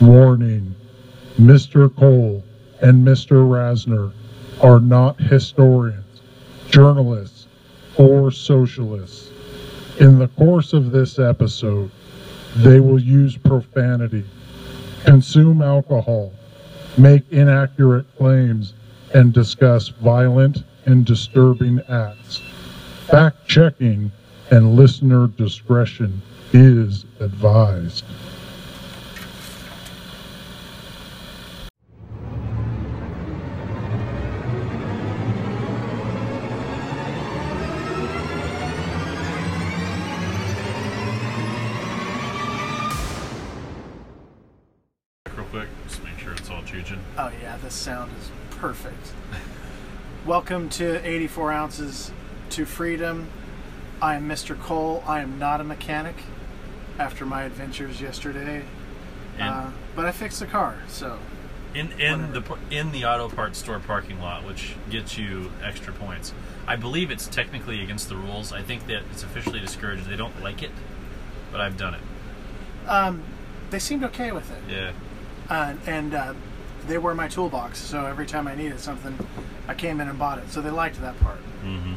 Warning Mr. Cole and Mr. Rasner are not historians, journalists, or socialists. In the course of this episode, they will use profanity, consume alcohol, make inaccurate claims, and discuss violent and disturbing acts. Fact checking and listener discretion is advised. Welcome to 84 ounces to freedom. I am Mr. Cole. I am not a mechanic. After my adventures yesterday, uh, but I fixed the car, so in in the in the auto parts store parking lot, which gets you extra points. I believe it's technically against the rules. I think that it's officially discouraged. They don't like it, but I've done it. um, they seemed okay with it. Yeah. uh, and uh, they were my toolbox. So every time I needed something, I came in and bought it. So they liked that part. Mm-hmm.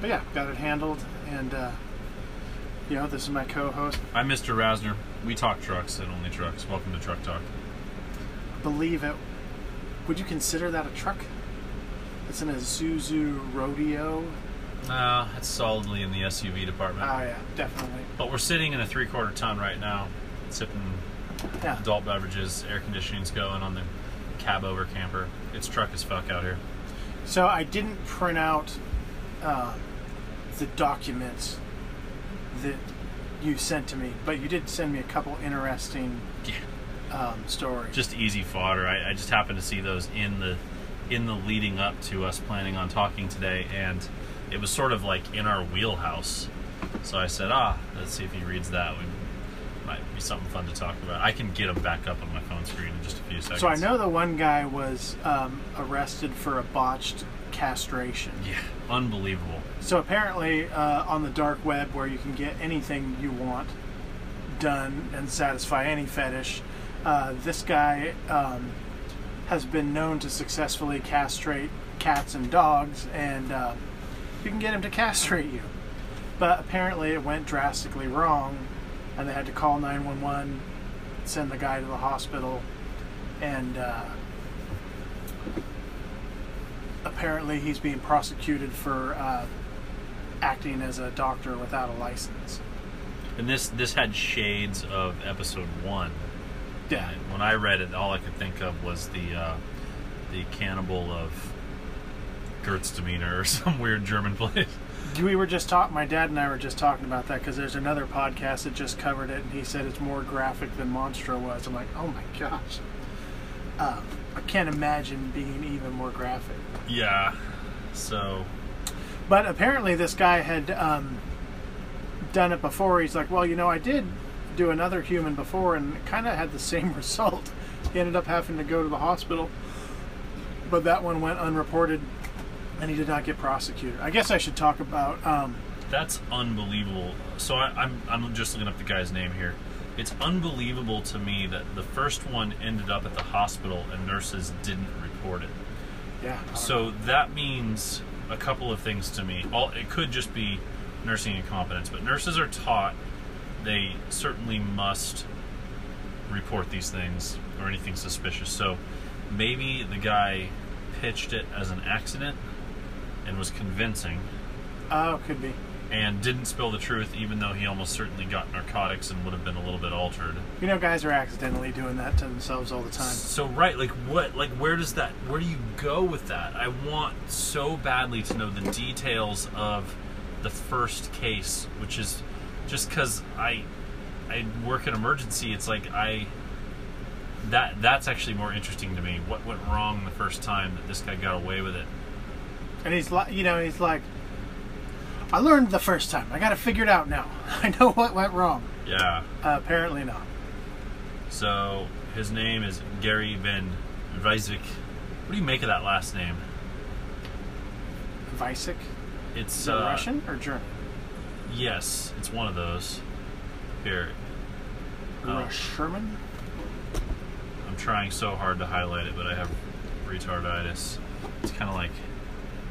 But yeah, got it handled, and uh, you know, this is my co-host. I'm Mr. Rasner. We talk trucks and only trucks. Welcome to Truck Talk. Believe it. Would you consider that a truck? It's an Isuzu Rodeo. Uh, it's solidly in the SUV department. Oh yeah, definitely. but we're sitting in a three-quarter ton right now, sipping Yeah. adult beverages. Air conditioning's going on the cab over camper. It's truck as fuck out here. So I didn't print out uh, the documents that you sent to me, but you did send me a couple interesting um, stories. just easy fodder. I, I just happened to see those in the in the leading up to us planning on talking today, and it was sort of like in our wheelhouse. So I said, ah, let's see if he reads that. We something fun to talk about. I can get them back up on my phone screen in just a few seconds. So I know the one guy was um, arrested for a botched castration. Yeah, unbelievable. So apparently, uh, on the dark web, where you can get anything you want done and satisfy any fetish, uh, this guy um, has been known to successfully castrate cats and dogs, and uh, you can get him to castrate you. But apparently, it went drastically wrong, and they had to call 911, send the guy to the hospital, and. Uh, apparently he's being prosecuted for uh, acting as a doctor without a license. And this this had shades of episode one. Yeah. And when I read it, all I could think of was the uh, the cannibal of Gertzdemeter or some weird German place. We were just talking, my dad and I were just talking about that because there's another podcast that just covered it, and he said it's more graphic than Monstro was. I'm like, oh my gosh. Um, I can't imagine being even more graphic. Yeah. So But apparently, this guy had um, done it before. He's like, well, you know, I did do another human before, and it kind of had the same result. He ended up having to go to the hospital, but that one went unreported, and he did not get prosecuted. I guess I should talk about. Um, That's unbelievable. So I, I'm I'm just looking up the guy's name here. It's unbelievable to me that the first one ended up at the hospital and nurses didn't report it. yeah. So that means a couple of things to me. All it could just be nursing incompetence, but nurses are taught they certainly must report these things or anything suspicious. So maybe the guy pitched it as an accident and was convincing Oh, could be. and didn't spill the truth even though he almost certainly got narcotics and would have been a little bit altered. You know, guys are accidentally doing that to themselves all the time. So right, like what like where does that where do you go with that? I want so badly to know the details of the first case, which is just cuz I I work in emergency, it's like I that that's actually more interesting to me. What went wrong the first time that this guy got away with it? And he's like, you know, he's like, I learned the first time. I got to figure it out now. I know what went wrong. Yeah. Uh, apparently not. So his name is Gary Van Weisvik. What do you make of that last name? Visik? It's Is uh, Russian or German? Yes, it's one of those. Here. Rush Sherman? I'm trying so hard to highlight it, but I have retarditis. It's kind of like,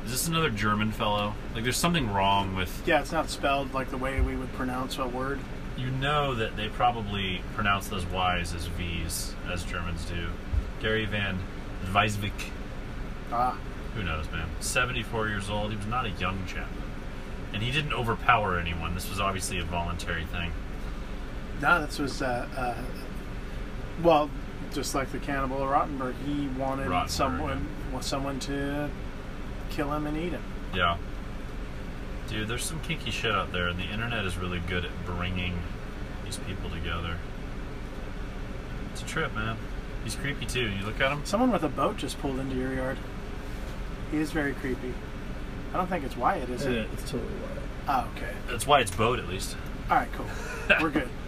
is this another German fellow? Like, there's something wrong with. Yeah, it's not spelled like the way we would pronounce a word. You know that they probably pronounce those Y's as V's, as Germans do. Gary Van Weisvik. Ah, Who knows, man? 74 years old. He was not a young chap. And he didn't overpower anyone. This was obviously a voluntary thing. no, this was uh, uh, well, just like the cannibal of Rotenburg. He wanted Rotenburg, someone, well, someone to kill him and eat him. Yeah. Dude, there's some kinky shit out there, and the internet is really good at bringing these people together. It's a trip, man. He's creepy too. You look at him. Someone with a boat just pulled into your yard. He is very creepy. I don't think it's Wyatt, is it? it's totally wild. Oh, ah, okay. That's why it's boat, at least. All right, cool. We're good.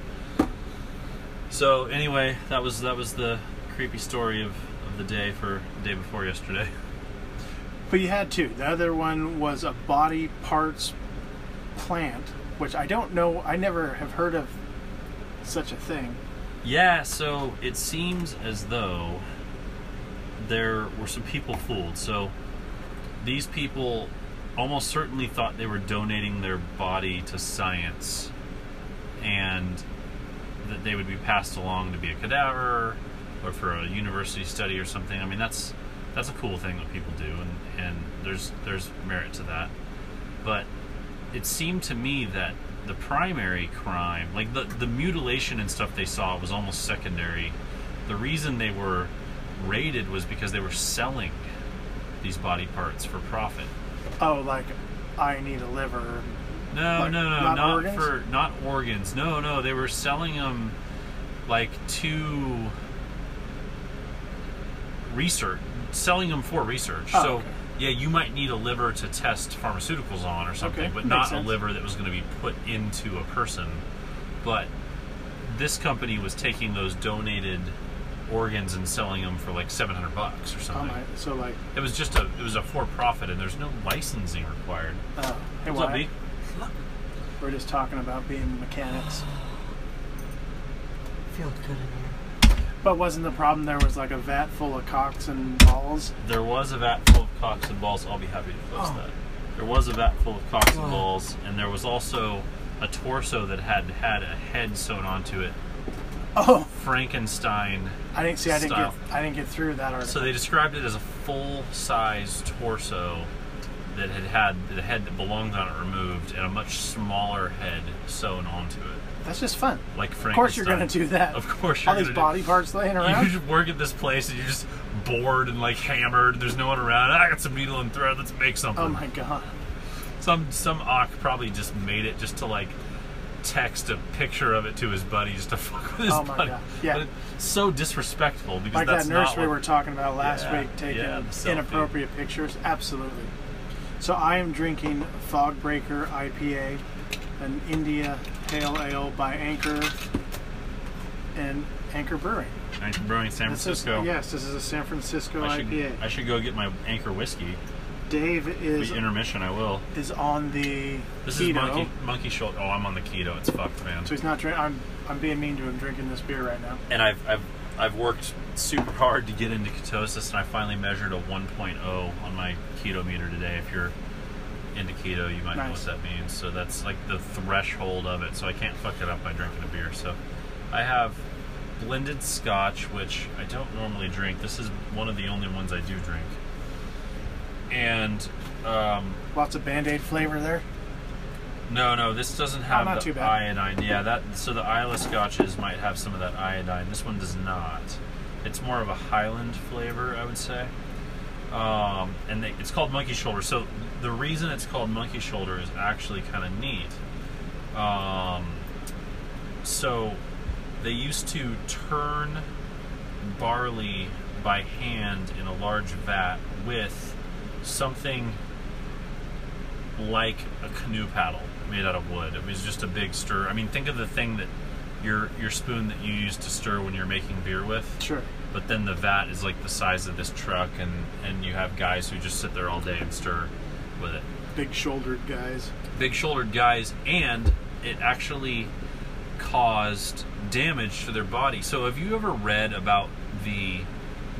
So anyway, that was that was the creepy story of, of the day for the day before yesterday. But you had two. The other one was a body parts plant, which I don't know. I never have heard of such a thing. Yeah, so it seems as though there were some people fooled. So these people almost certainly thought they were donating their body to science and that they would be passed along to be a cadaver or for a university study or something. I mean, that's that's a cool thing that people do and, and there's there's merit to that. But it seemed to me that the primary crime, like the the mutilation and stuff they saw was almost secondary. The reason they were raided was because they were selling these body parts for profit. Oh, like I need a liver. No, Like, no, no, not not, organs? for not organs. No, no, they were selling them like to research, selling them for research. Oh, so, okay. yeah, you might need a liver to test pharmaceuticals on or something, Okay, but makes not a liver that was going to be put into a person. But this company was taking those donated organs and selling them for like 700 bucks or Oh something. my! So like, It was just a it was a for profit and there's no licensing required. uh, hey, What's up, B? we're just talking about being mechanics. Feels good in here. But wasn't the problem there was like a vat full of cocks and balls? There was a vat full of cocks and balls. I'll be happy to post Oh. that. There was a vat full of cocks and oh. balls, and there was also a torso that had had a head sewn onto it. Oh, Frankenstein. I didn't see. I didn't Style. get. I didn't get through that article. So they described it as a full-size torso that had had the head that belonged on it removed and a much smaller head sewn onto it, That's just fun. like Frankenstein. Of course, you're going to do that. Of course, you're All these gonna do- body parts laying around. You just work at this place and you're just bored and like hammered. There's no one around. Ah, I got some needle and thread. Let's make something. Oh my god! Some some Ock probably just made it just to like text a picture of it to his buddy just to fuck with his Oh my buddy. God. Yeah. But it's so disrespectful because Like that's that nurse not we what- were talking about last Yeah, week, taking yeah, inappropriate pictures. Absolutely. So I am drinking Fogbreaker IPA, an India Pale Ale by Anchor and Anchor Brewing. Anchor Brewing, San This Francisco. Is, yes, this is a San Francisco I should, IPA. I should go get my Anchor whiskey. Dave is Be intermission, I will. is on the This keto, is monkey monkey shoulder. Oh, I'm on the keto. It's fucked, man. so he's not drinking. I'm I'm being mean to him drinking this beer right now. and I've, I've I've worked super hard to get into ketosis, and I finally measured a 1.0 on my keto meter today. If you're into keto, you might know what that means. So that's like the threshold of it. So I can't fuck it up by drinking a beer. So I have blended Scotch, which I don't normally drink. This is one of the only ones I do drink, and um, Lots of Band Aid flavor there. no, no, this doesn't have Oh, the iodine. Yeah, that so the Islay scotches might have some of that iodine. This one does not. It's more of a Highland flavor, I would say. Um, and they, it's called Monkey Shoulder. So the reason it's called Monkey Shoulder is actually kind of neat. Um, so they used to turn barley by hand in a large vat with something like a canoe paddle made out of wood. It was just a big stir. I mean, think of the thing that your your spoon that you use to stir when you're making beer with. Sure. But then the vat is like the size of this truck, and and you have guys who just sit there all day and stir with it. Big shouldered guys. Big shouldered guys, and it actually caused damage to their body. So have you ever read about the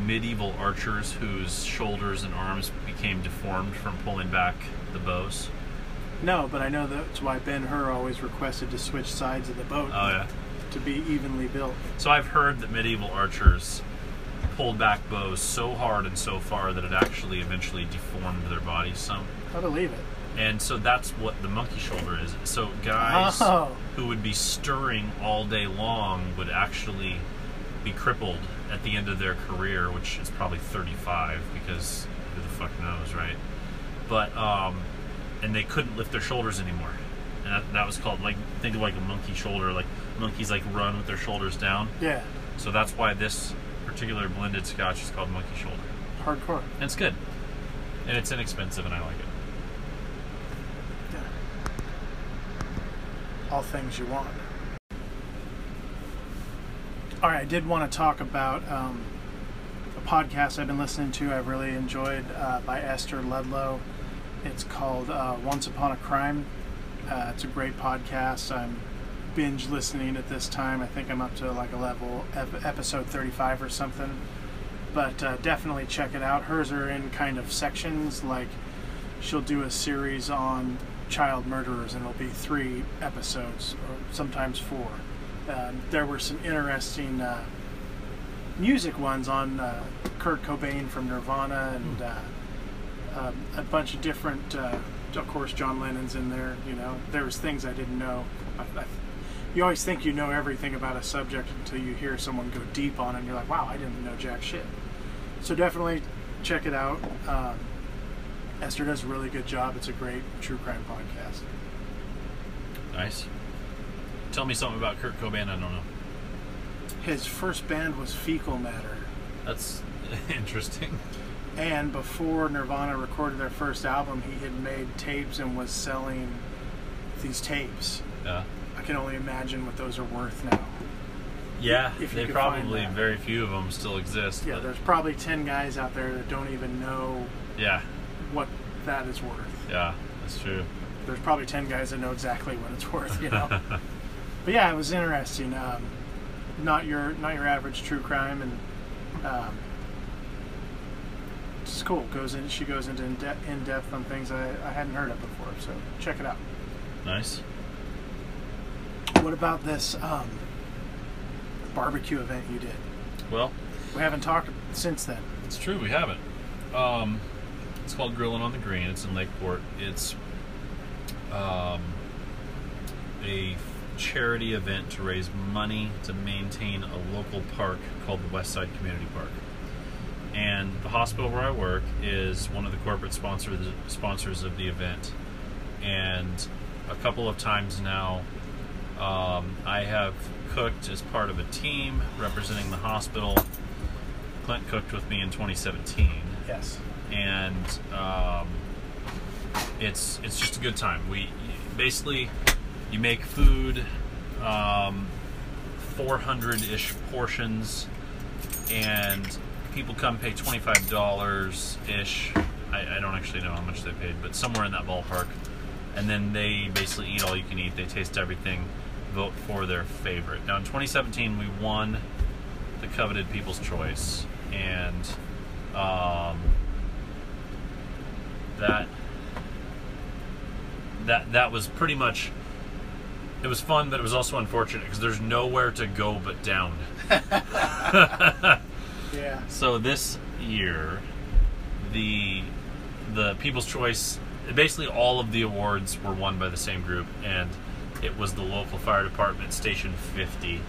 medieval archers whose shoulders and arms became deformed from pulling back the bows? No, but I know that's why Ben Hur always requested to switch sides of the boat Oh yeah. to be evenly built. So I've heard that medieval archers pulled back bows so hard and so far that it actually eventually deformed their bodies some. I believe it. And so that's what the monkey shoulder is. So guys Oh. who would be stirring all day long would actually be crippled at the end of their career, which is probably 35 because who the fuck knows, right? But um, and they couldn't lift their shoulders anymore, and that, that was called like think of like a monkey shoulder, like monkeys like run with their shoulders down. Yeah, So that's why this particular blended scotch is called monkey shoulder, hardcore. and it's good, and it's inexpensive, and I like it. Yeah. All things you want. All right, I did want to talk about um, a podcast I've been listening to. I've really enjoyed uh, by Esther Ludlow. It's called uh, Once Upon a Crime. Uh, it's a great podcast. I'm binge listening at this time. I think I'm up to like a level ep- episode 35 or something. But uh, definitely check it out. Hers are in kind of sections like she'll do a series on child murderers, and it'll be three episodes, or sometimes four. Um, there were some interesting uh, music ones on uh, Kurt Cobain from Nirvana, and uh, um, a bunch of different. Uh, of course, John Lennon's in there. You know, there was things I didn't know. I, I, you always think you know everything about a subject until you hear someone go deep on it, and you're like, "Wow, I didn't know jack shit." So definitely check it out. Um, Esther does a really good job. It's a great true crime podcast. Nice. Tell me something about Kurt Cobain. I don't know. His first band was Fecal Matter, That's interesting. and before Nirvana recorded their first album, he had made tapes and was selling these tapes. Yeah. I can only imagine what those are worth now. Yeah, If they probably very few of them still exist. Yeah, but- there's probably 10 guys out there that don't even know yeah, what that is worth. yeah, that's true. There's probably 10 guys that know exactly what it's worth, you know. but yeah, it was interesting. Um, not your not your average true crime and um, it's cool. Goes in she goes into in, de- in depth on things I, I hadn't heard of before, so check it out. Nice. What about this um, barbecue event you did? Well, We haven't talked since then. it's true. We haven't. Um, it's called Grilling on the Green. It's in Lakeport. It's um, a charity event to raise money to maintain a local park called the West Side Community Park. And the hospital where I work is one of the corporate sponsors sponsors of the event. And a couple of times now, um, I have cooked as part of a team representing the hospital. Clint cooked with me in 2017 Yes. and um, it's it's just a good time. We basically you make food, um, 400-ish portions, and people come pay $25 ish. I, I don't actually know how much they paid, but somewhere in that ballpark. And then they basically eat all you can eat. They taste everything, vote for their favorite. Now in 2017, we won the coveted People's Choice, and um, that that that was pretty much it was fun but it was also unfortunate because there's nowhere to go but down Yeah. so this year the the people's choice basically all of the awards were won by the same group and it was the local fire department station 50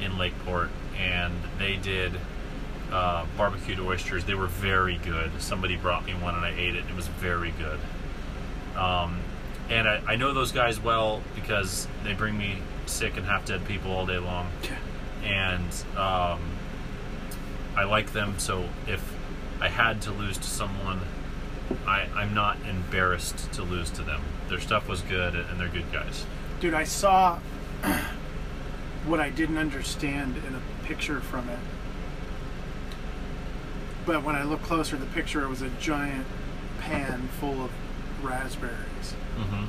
in lakeport and they did uh, barbecued oysters they were very good somebody brought me one and i ate it it was very good um, and I, I know those guys well because they bring me sick and half dead people all day long and um, I like them. So if I had to lose to someone, I, I'm not embarrassed to lose to them. Their stuff was good, and they're good guys. Dude, I saw what I didn't understand in a picture from it. But when I looked closer, to the picture it was a giant pan full of raspberries. Mm-hmm.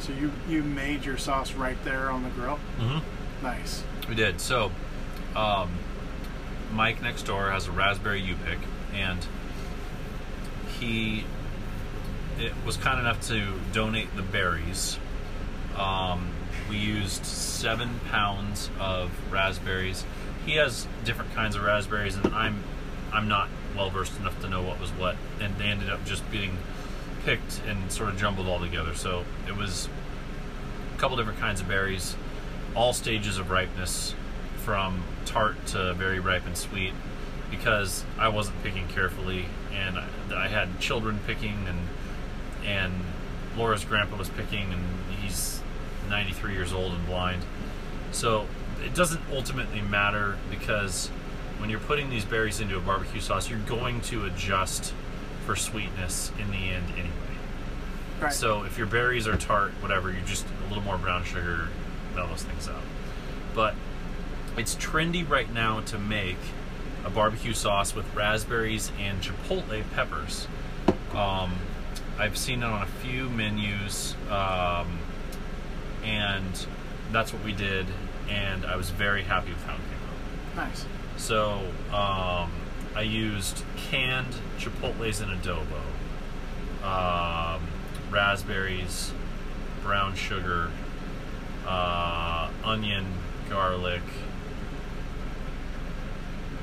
So you you made your sauce right there on the grill. Mm-hmm. Nice. We did. So, um, Mike next door has a raspberry U pick, and he it was kind enough to donate the berries. Um, we used seven pounds of raspberries. He has different kinds of raspberries, and I'm I'm not well versed enough to know what was what, and they ended up just being picked and sort of jumbled all together. So it was a couple different kinds of berries, all stages of ripeness, from tart to very ripe and sweet, because I wasn't picking carefully, and I, I had children picking, and and Laura's grandpa was picking, and he's 93 years old and blind. So it doesn't ultimately matter because when you're putting these berries into a barbecue sauce, you're going to adjust for sweetness in the end anyway. Right. So if your berries are tart, whatever, you just a little more brown sugar, balance things out. But it's trendy right now to make a barbecue sauce with raspberries and chipotle peppers. Um, I've seen it on a few menus, um, and that's what we did, and I was very happy with how it came out. Nice. So um, I used canned chipotles and adobo, um, raspberries, brown sugar, uh, onion, garlic,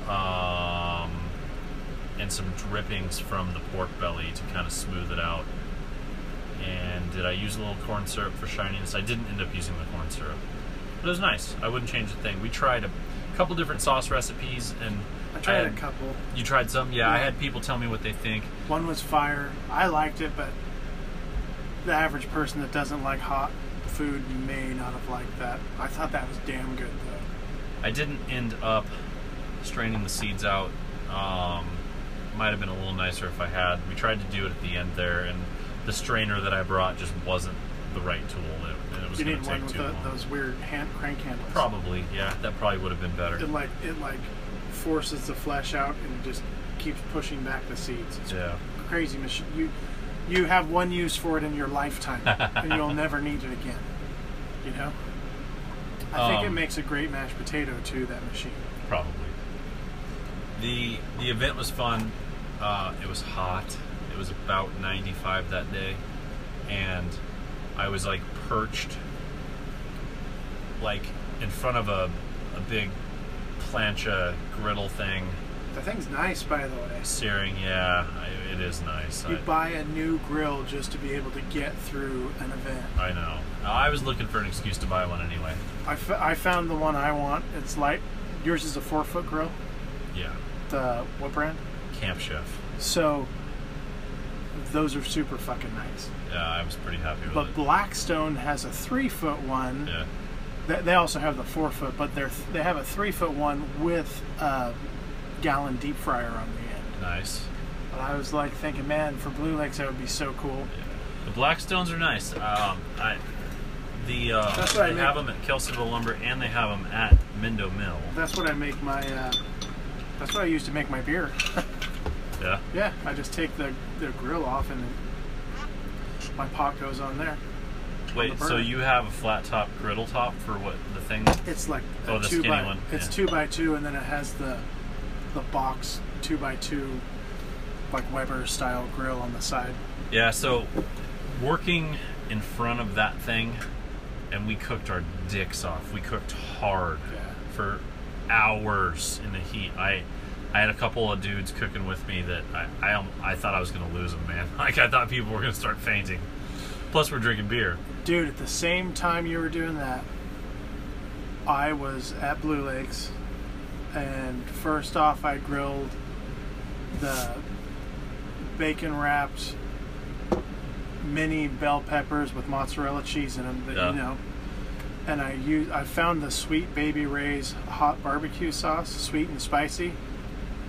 um, and some drippings from the pork belly to kind of smooth it out. And did I use a little corn syrup for shininess? I didn't end up using the corn syrup, but it was nice. I wouldn't change a thing. We tried a couple different sauce recipes, and I tried had- a couple. You tried some? Yeah, I had people tell me what they think. One was fire. I liked it, but the average person that doesn't like hot food may not have liked that. I thought that was damn good though. I didn't end up straining the seeds out. Um, might have been a little nicer if I had. We tried to do it at the end there, and the strainer that I brought just wasn't the right tool. It, it was You going need one with the, those weird hand crank handles. Probably, yeah. That probably would have been better. It like it like forces the flesh out and just keeps pushing back the seeds. It's Yeah. a crazy machine. You you have one use for it in your lifetime, and you'll never need it again. You know. I think it Um, makes a great mashed potato too. That machine. Probably. The the event was fun. Uh, it was hot. It was about 95 that day, and I was like perched, like in front of a a big plancha griddle thing, The thing's nice, by the way. searing. Yeah, I, it is nice. You I, buy a new grill just to be able to get through an event. I know. I was looking for an excuse to buy one anyway. I, f- I found the one I want. It's light. Yours is a four foot grill. Yeah, The what brand? Camp Chef. So those are super fucking nice. Yeah, I was pretty happy with But it. Blackstone has a three foot one. Yeah. They, they also have the four foot, but they're they have a three foot one with a gallon deep fryer on the end. Nice. And I was like thinking, man, for Blue Lakes that would be so cool. The Blackstones are nice. Um, I, the uh, That's what I they meant. have them at Kelseyville Lumber and they have them at Mendo Mill. That's what I make my. Uh, that's what I use to make my beer. Yeah. yeah, I just take the the grill off and my pot goes on there. Wait, the so you have a flat top griddle top for what the thing? It's like Oh, a the two skinny by one, it's yeah. two by two, and then it has the the box two by two, like Weber style grill on the side. Yeah. So working in front of that thing, and we cooked our dicks off. We cooked hard Yeah. for hours in the heat. I. I had a couple of dudes cooking with me that I, I, um, I thought I was going to lose them, man. Like, I thought people were going to start fainting. Plus, we're drinking beer. Dude, at the same time you were doing that, I was at Blue Lakes, and first off, I grilled the bacon wrapped mini bell peppers with mozzarella cheese in them. That, Yeah. You know, and I used I found the Sweet Baby Ray's hot barbecue sauce, sweet and spicy.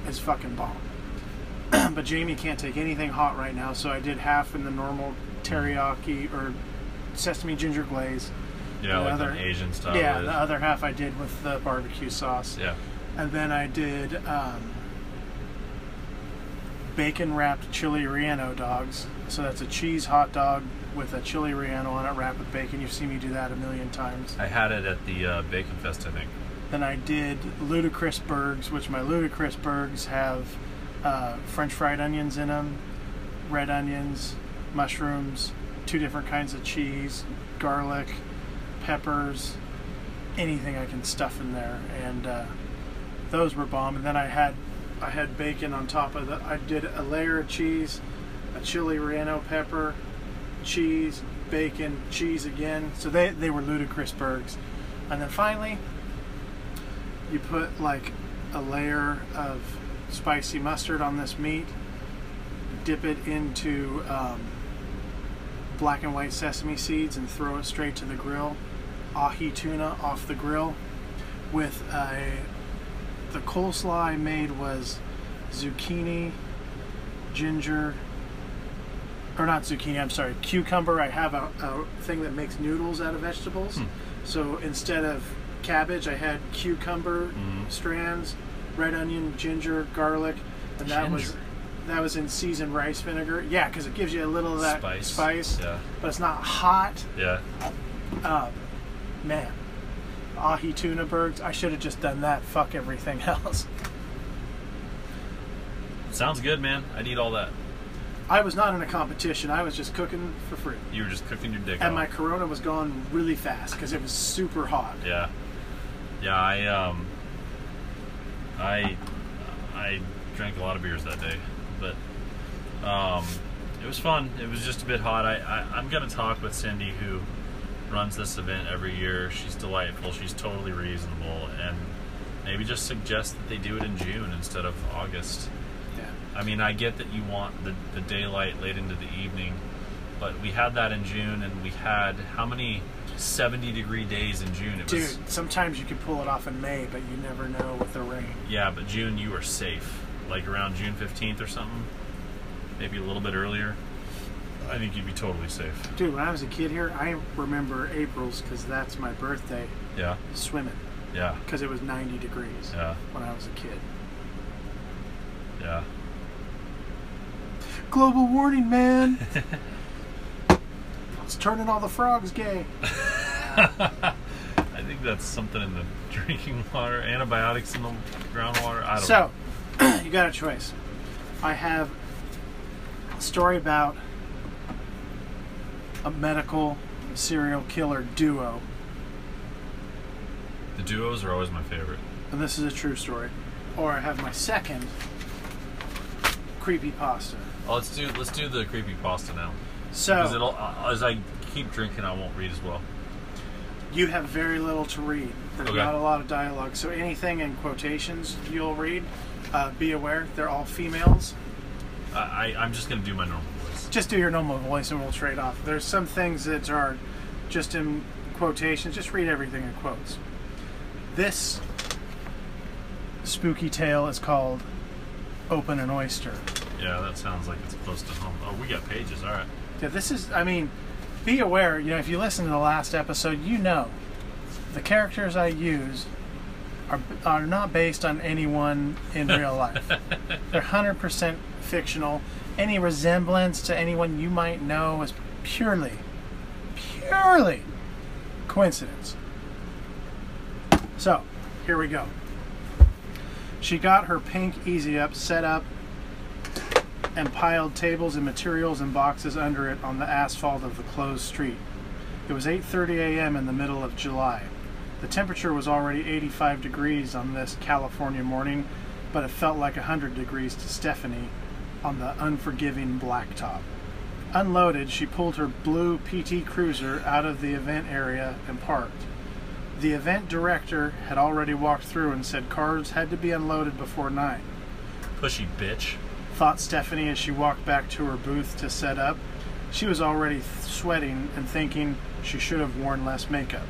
It's fucking bomb. but Jamie can't take anything hot right now, so I did half in the normal teriyaki or sesame ginger glaze. Yeah, The like other- an Asian style. yeah, is. the other half I did with the barbecue sauce. Yeah. And then I did um, bacon wrapped chili relleno dogs. So that's a cheese hot dog with a chili relleno on it wrapped with bacon. You've seen me do that a million times. I had it at the uh, Bacon Fest, I think. Then I did ludicrous burgers, which my ludicrous burgers have uh, French fried onions in them, red onions, mushrooms, two different kinds of cheese, garlic, peppers, anything I can stuff in there, and uh, those were bomb. And then I had I had bacon on top of the. I did a layer of cheese, a chili relleno pepper, cheese, bacon, cheese again. So they they were ludicrous burgers, and then finally you put like a layer of spicy mustard on this meat. Dip it into um, black and white sesame seeds and throw it straight to the grill. Ahi tuna off the grill with a the coleslaw I made was zucchini, ginger, or not zucchini, I'm sorry, cucumber. I have a, a thing that makes noodles out of vegetables. Hmm. So instead of cabbage, I had cucumber Mhm. strands, red onion, ginger, garlic, and that was that was in seasoned rice vinegar. Yeah, because it gives you a little of that Spice. spice, Yeah. but it's not hot. Yeah. Uh, man, ahi tuna burgers. I should have just done that. Fuck everything else. Sounds good, man. I'd eat all that. I was not in a competition. I was just cooking for free. You were just cooking your dick And off. my Corona was gone really fast because it was super hot. Yeah. Yeah, I um I I drank a lot of beers that day. But um it was fun. It was just a bit hot. I, I I'm gonna talk with Cindy who runs this event every year. She's delightful. She's totally reasonable and maybe just suggest that they do it in June instead of August. Yeah. I mean, I get that you want the, the daylight late into the evening, but we had that in June, and we had how many 70 degree days in June? It was Dude, sometimes you can pull it off in May, but you never know with the rain. yeah, but June you are safe, like around June 15th or something, maybe a little bit earlier. I think you'd be totally safe. Dude, when I was a kid here, I remember April's because that's my birthday Yeah, swimming yeah, because it was 90 degrees yeah, when I was a kid. yeah. Global warning, man. it's turning all the frogs gay. I think that's something in the drinking water, antibiotics in the groundwater. I don't So, you got a choice. I have a story about a medical serial killer duo. The duos are always my favorite. and this is a true story. Or I have my second creepy pasta. Oh, let's do let's do the creepy pasta now. So it'll uh, as I keep drinking, I won't read as well. you have very little to read. There's Okay. not a lot of dialogue. So anything in quotations you'll read, uh, be aware they're all females. I, I I'm just gonna do my normal voice. just do your normal voice and we'll trade off. There's some things that are just in quotations. Just read everything in quotes. This spooky tale is called Open an Oyster. Yeah, that sounds like it's close to home. Oh, we got pages. All right. Yeah, this is, I mean, be aware, you know, if you listen to the last episode, you know the characters I use are, are not based on anyone in real life. They're 100% fictional. Any resemblance to anyone you might know is purely, purely coincidence. So, here we go. She got her pink Easy Up set up and piled tables and materials and boxes under it on the asphalt of the closed street. It was 8:30 a.m. in the middle of July. The temperature was already 85 degrees on this California morning, but it felt like 100 degrees to Stephanie on the unforgiving blacktop. Unloaded, she pulled her blue PT Cruiser out of the event area and parked. The event director had already walked through and said cars had to be unloaded before 9 Pushy bitch. Thought Stephanie as she walked back to her booth to set up. She was already sweating and thinking she should have worn less makeup.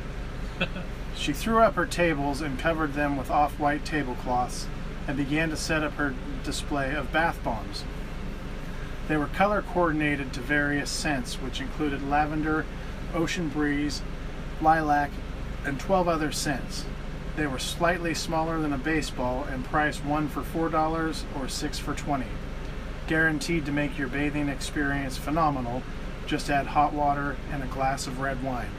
she threw up her tables and covered them with off white tablecloths and began to set up her display of bath bombs. They were color coordinated to various scents, which included lavender, ocean breeze, lilac, and 12 other scents. They were slightly smaller than a baseball and priced one for $4 or six for 20 guaranteed to make your bathing experience phenomenal. Just add hot water and a glass of red wine.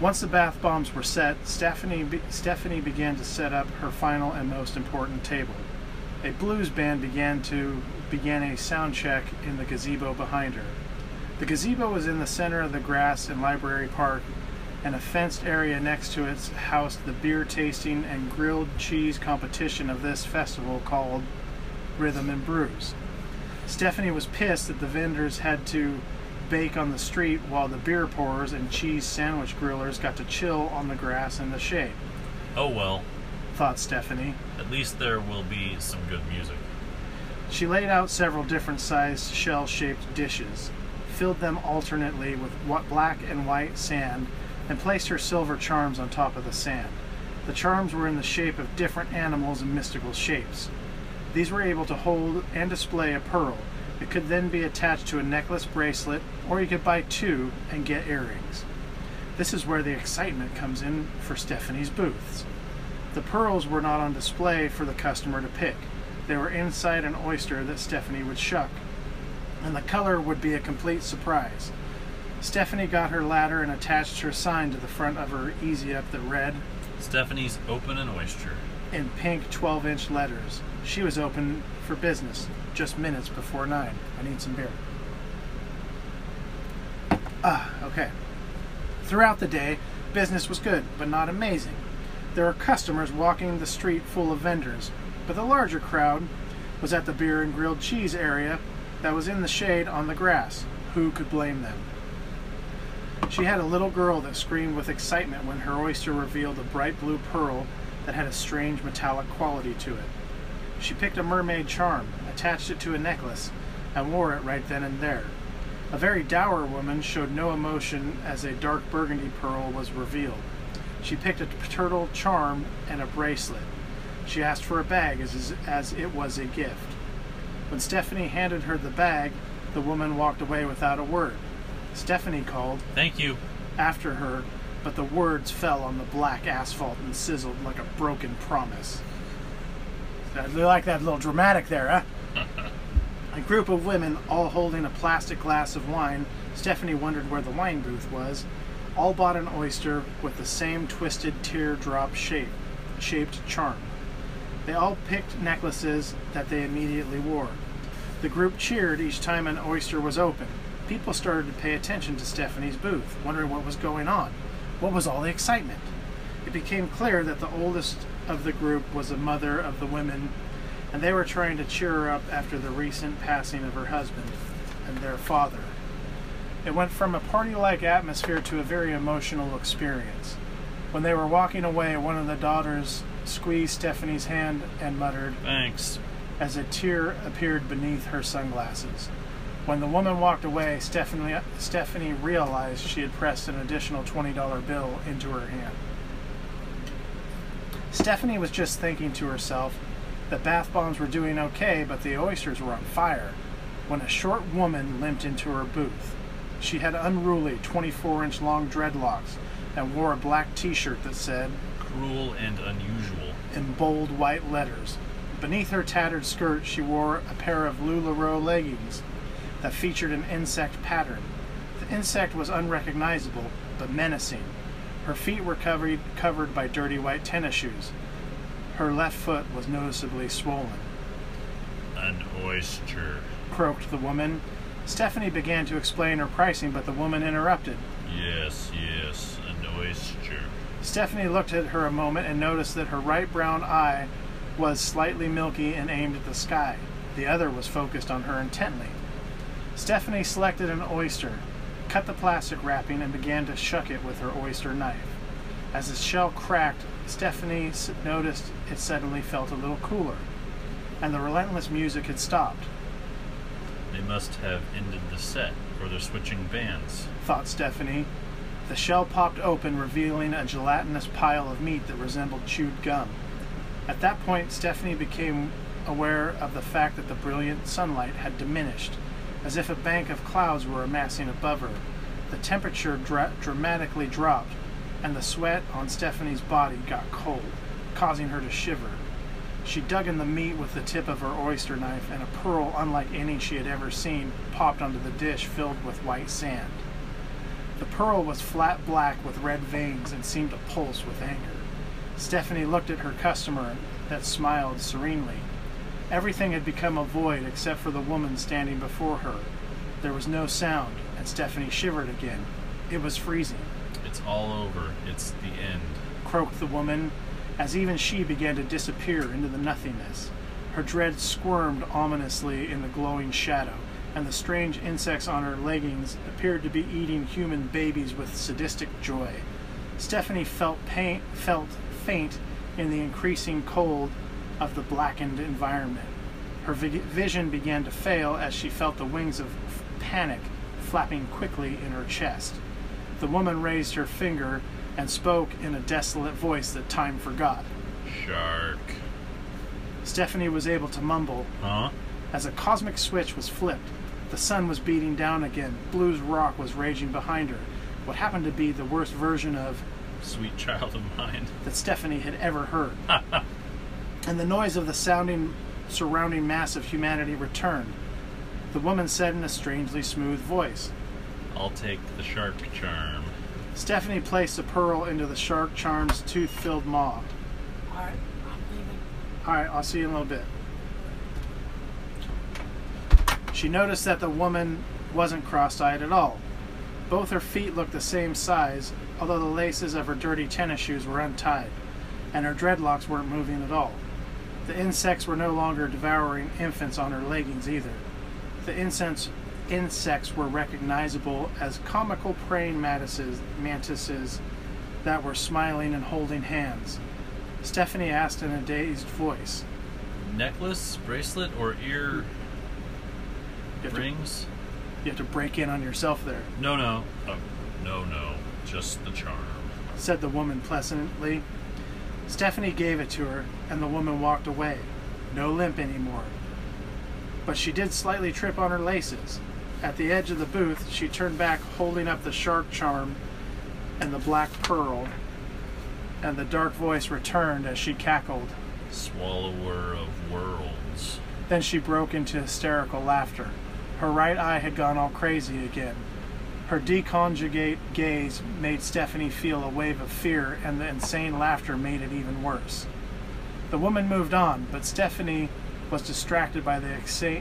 Once the bath bombs were set, Stephanie, be- Stephanie began to set up her final and most important table. A blues band began to began a sound check in the gazebo behind her. The gazebo was in the center of the grass in Library Park, and a fenced area next to it housed the beer tasting and grilled cheese competition of this festival called Rhythm and Brews. Stephanie was pissed that the vendors had to bake on the street while the beer pourers and cheese sandwich grillers got to chill on the grass in the shade, Oh well, thought Stephanie. at least there will be some good music. She laid out several different sized shell shaped dishes, filled them alternately with what black and white sand, and placed her silver charms on top of the sand. The charms were in the shape of different animals and mystical shapes. These were able to hold and display a pearl. It could then be attached to a necklace bracelet, or you could buy two and get earrings. This is where the excitement comes in for Stephanie's booths. The pearls were not on display for the customer to pick. They were inside an oyster that Stephanie would shuck, and the color would be a complete surprise. Stephanie got her ladder and attached her sign to the front of her Easy Up that read, Stephanie's open an oyster. in pink 12 inch letters. She was open for business just minutes before 9. I need some beer. Ah, okay. Throughout the day, business was good, but not amazing. There were customers walking the street full of vendors, but the larger crowd was at the beer and grilled cheese area that was in the shade on the grass. Who could blame them? She had a little girl that screamed with excitement when her oyster revealed a bright blue pearl that had a strange metallic quality to it. She picked a mermaid charm, attached it to a necklace, and wore it right then and there. A very dour woman showed no emotion as a dark burgundy pearl was revealed. She picked a turtle charm and a bracelet. She asked for a bag as, as it was a gift. When Stephanie handed her the bag, the woman walked away without a word. Stephanie called, Thank you. after her, but the words fell on the black asphalt and sizzled like a broken promise. I like that little dramatic there, huh? a group of women, all holding a plastic glass of wine, Stephanie wondered where the wine booth was, all bought an oyster with the same twisted teardrop shape, shaped charm. They all picked necklaces that they immediately wore. The group cheered each time an oyster was open. People started to pay attention to Stephanie's booth, wondering what was going on. What was all the excitement? It became clear that the oldest of the group was a mother of the women, and they were trying to cheer her up after the recent passing of her husband and their father. It went from a party like atmosphere to a very emotional experience. When they were walking away, one of the daughters squeezed Stephanie's hand and muttered, Thanks. as a tear appeared beneath her sunglasses. When the woman walked away, Stephanie, Stephanie realized she had pressed an additional $20 bill into her hand. Stephanie was just thinking to herself that bath bombs were doing okay, but the oysters were on fire, when a short woman limped into her booth. She had unruly 24 inch long dreadlocks and wore a black t shirt that said, Cruel and unusual. in bold white letters. Beneath her tattered skirt, she wore a pair of LuLaRoe leggings that featured an insect pattern. The insect was unrecognizable, but menacing. Her feet were covered, covered by dirty white tennis shoes. Her left foot was noticeably swollen. An oyster. Croaked the woman. Stephanie began to explain her pricing, but the woman interrupted. Yes, yes, an oyster. Stephanie looked at her a moment and noticed that her right brown eye was slightly milky and aimed at the sky. The other was focused on her intently. Stephanie selected an oyster, cut the plastic wrapping, and began to shuck it with her oyster knife. As the shell cracked, Stephanie noticed it suddenly felt a little cooler, and the relentless music had stopped. They must have ended the set, or they're switching bands. thought Stephanie. The shell popped open, revealing a gelatinous pile of meat that resembled chewed gum. At that point, Stephanie became aware of the fact that the brilliant sunlight had diminished, as if a bank of clouds were amassing above her. The temperature dra- dramatically dropped, and the sweat on Stephanie's body got cold, causing her to shiver. She dug in the meat with the tip of her oyster knife, and a pearl unlike any she had ever seen popped onto the dish filled with white sand. The pearl was flat black with red veins and seemed to pulse with anger. Stephanie looked at her customer that smiled serenely. Everything had become a void except for the woman standing before her. There was no sound, and Stephanie shivered again. It was freezing. It's all over. It's the end. croaked the woman, as even she began to disappear into the nothingness. Her dread squirmed ominously in the glowing shadow, and the strange insects on her leggings appeared to be eating human babies with sadistic joy. Stephanie felt pain, felt faint in the increasing cold of the blackened environment. Her vi- vision began to fail as she felt the wings of panic flapping quickly in her chest. The woman raised her finger and spoke in a desolate voice that time forgot. Shark. Stephanie was able to mumble Huh? as a cosmic switch was flipped. The sun was beating down again. Blues rock was raging behind her. What happened to be the worst version of Sweet child of mine. that Stephanie had ever heard. and the noise of the sounding surrounding mass of humanity returned. The woman said in a strangely smooth voice. I'll take the shark charm. Stephanie placed a pearl into the shark charm's tooth-filled maw. Alright, I'm leaving. All right, I'll see you in a little bit. She noticed that the woman wasn't cross eyed at all. Both her feet looked the same size, although the laces of her dirty tennis shoes were untied, and her dreadlocks weren't moving at all. The insects were no longer devouring infants on her leggings either. The incense, insects were recognizable as comical praying mantises, mantises that were smiling and holding hands. Stephanie asked in a dazed voice. Necklace, bracelet, or ear You have, to, rings? you have to break in on yourself there, No, no. Oh, no, no. Just the charm. said the woman pleasantly. Stephanie gave it to her, and the woman walked away. No limp anymore. But she did slightly trip on her laces. At the edge of the booth, she turned back, holding up the shark charm and the black pearl, and the dark voice returned as she cackled. Swallower of worlds. Then she broke into hysterical laughter. Her right eye had gone all crazy again. Her disconjugate gaze made Stephanie feel a wave of fear, and the insane laughter made it even worse. The woman moved on, but Stephanie was distracted by the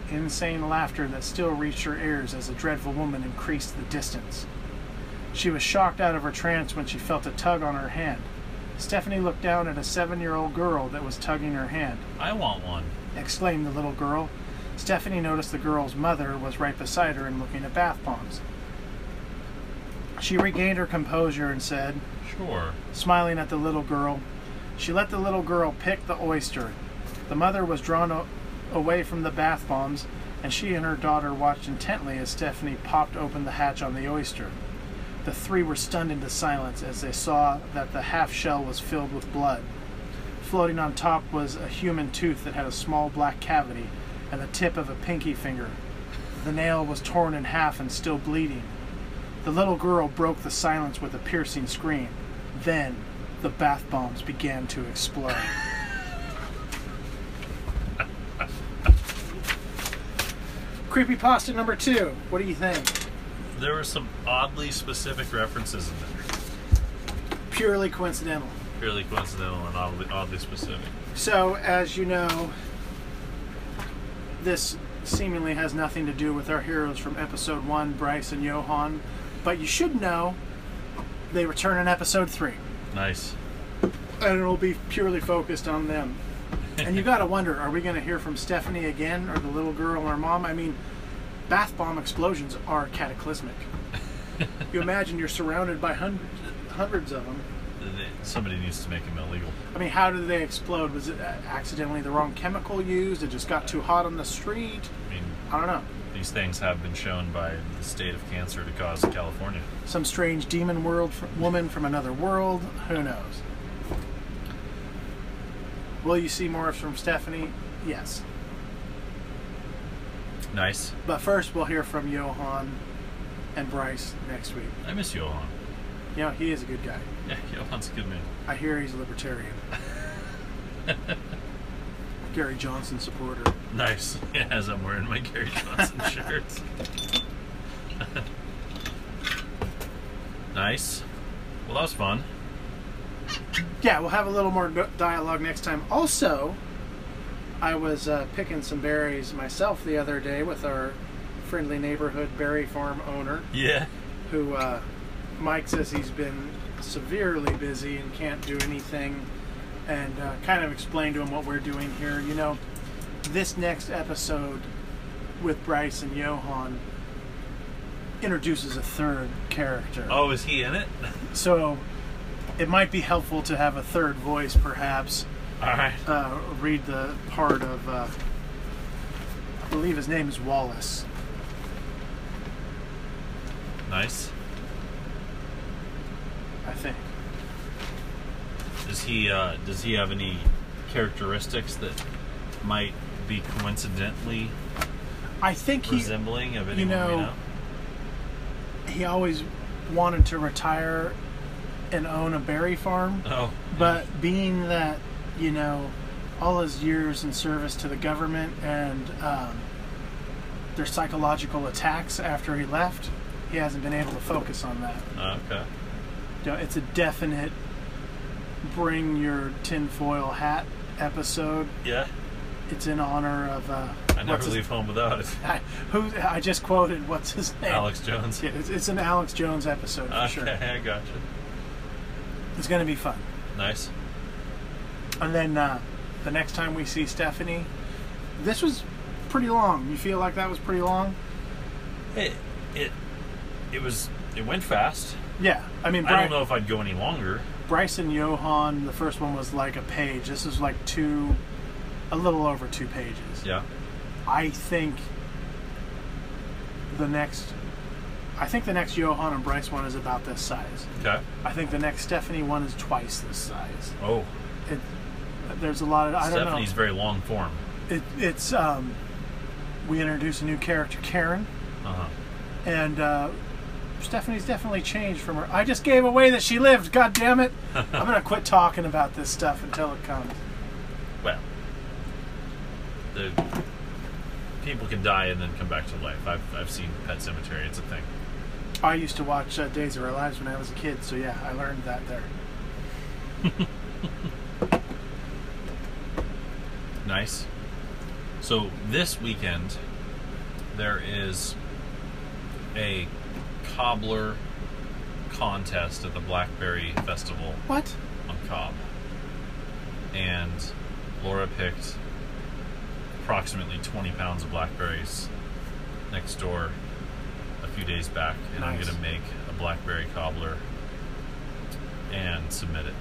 insane laughter that still reached her ears as the dreadful woman increased the distance. She was shocked out of her trance when she felt a tug on her hand. Stephanie looked down at a seven year old girl that was tugging her hand I want one. exclaimed the little girl. Stephanie noticed the girl's mother was right beside her and looking at bath bombs. She regained her composure and said, Sure. smiling at the little girl, she let the little girl pick the oyster. The mother was drawn o- away from the bath bombs, and she and her daughter watched intently as Stephanie popped open the hatch on the oyster. The three were stunned into silence as they saw that the half shell was filled with blood. Floating on top was a human tooth that had a small black cavity and the tip of a pinky finger. The nail was torn in half and still bleeding. The little girl broke the silence with a piercing scream. Then the bath bombs began to explode. Creepy pasta number two. What do you think? There were some oddly specific references in there. Purely coincidental. Purely coincidental and oddly, oddly specific. So, as you know, this seemingly has nothing to do with our heroes from episode one, Bryce and Johan. But you should know they return in episode three. Nice. and it'll be purely focused on them. And you got to wonder, are we going to hear from Stephanie again, or the little girl, or mom? I mean, bath bomb explosions are cataclysmic. you imagine you're surrounded by hundreds, hundreds of them. Somebody needs to make them illegal. I mean, how did they explode? Was it accidentally the wrong chemical used? It just got too hot on the street? I mean, I don't know. These things have been shown by the state of cancer to cause California. Some strange demon world fr- woman from another world? Who knows? Will you see more from Stephanie? Yes. Nice. But first, we'll hear from Johan and Bryce next week. I miss Johan. Know, he is a good guy. Yeah, Johan's a good man. I hear he's a libertarian. Gary Johnson supporter. Nice. As I'm wearing my Gary Johnson shirt. Nice. Well, that was fun. Yeah, we'll have a little more dialogue next time. Also, I was uh, picking some berries myself the other day with our friendly neighborhood berry farm owner, Yeah. who uh, Mike says he's been severely busy and can't do anything, and uh, kind of explained to him what we're doing here. You know, this next episode with Bryce and Johan introduces a third character. Oh, is he in it? So it might be helpful to have a third voice, perhaps. All right. Uh, read the part of, uh, I believe his name is Wallace. Nice. I think. Does he uh, does he have any characteristics that might be coincidentally I think he resembling of you anyone we know- know? he always wanted to retire and own a berry farm, Oh, but being that you know all his years in service to the government and um, their psychological attacks after he left, he hasn't been able to focus on that. Okay. you know, it's a definite bring your tinfoil hat episode. Yeah. It's in honor of uh, I never his- leave home without it. I, who I just quoted. What's his name? Alex Jones. Yeah, it's, it's an Alex Jones episode for Okay, sure. I gotcha. It's going to be fun. Nice. And then uh, the next time we see Stephanie, this was pretty long. You feel like that was pretty long? It it it was it went fast. Yeah. I mean, I don't know if I'd go any longer. Bryce and Johan, the first one was like a page. This is like two, a little over two pages. Yeah. I think the next, I think the next Johan and Bryce one is about this size. Okay. I think the next Stephanie one is twice this size. Oh, It, there's a lot of I don't Stephanie's know. very long form. It, it's um, we introduce a new character, Karen, Uh huh. and uh, Stephanie's definitely changed from her. I just gave away that she lived. God damn it! I'm gonna quit talking about this stuff until it comes. The people can die and then come back to life. I've I've seen Pet Sematary. It's a thing. I used to watch uh, Days of Our Lives when I was a kid, so yeah, I learned that there. Nice. So this weekend there is a cobbler contest at the Blackberry Festival What? on Cobb. And Laura picked approximately 20 pounds of blackberries next door a few days back. And I'm going to make a blackberry cobbler and submit it.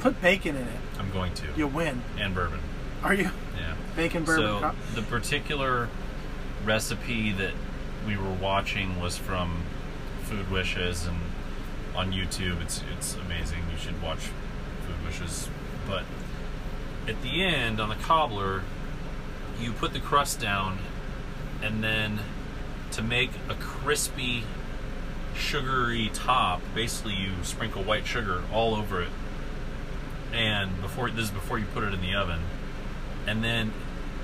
Put bacon in it. I'm going to. You'll win. And bourbon. Are you? Yeah. Bacon bourbon. So co- the particular recipe that we were watching was from Food Wishes and on YouTube. It's it's amazing. You should watch Food Wishes. But at the end on the cobbler, you put the crust down, and then to make a crispy, sugary top, basically you sprinkle white sugar all over it. And before this is before you put it in the oven, and then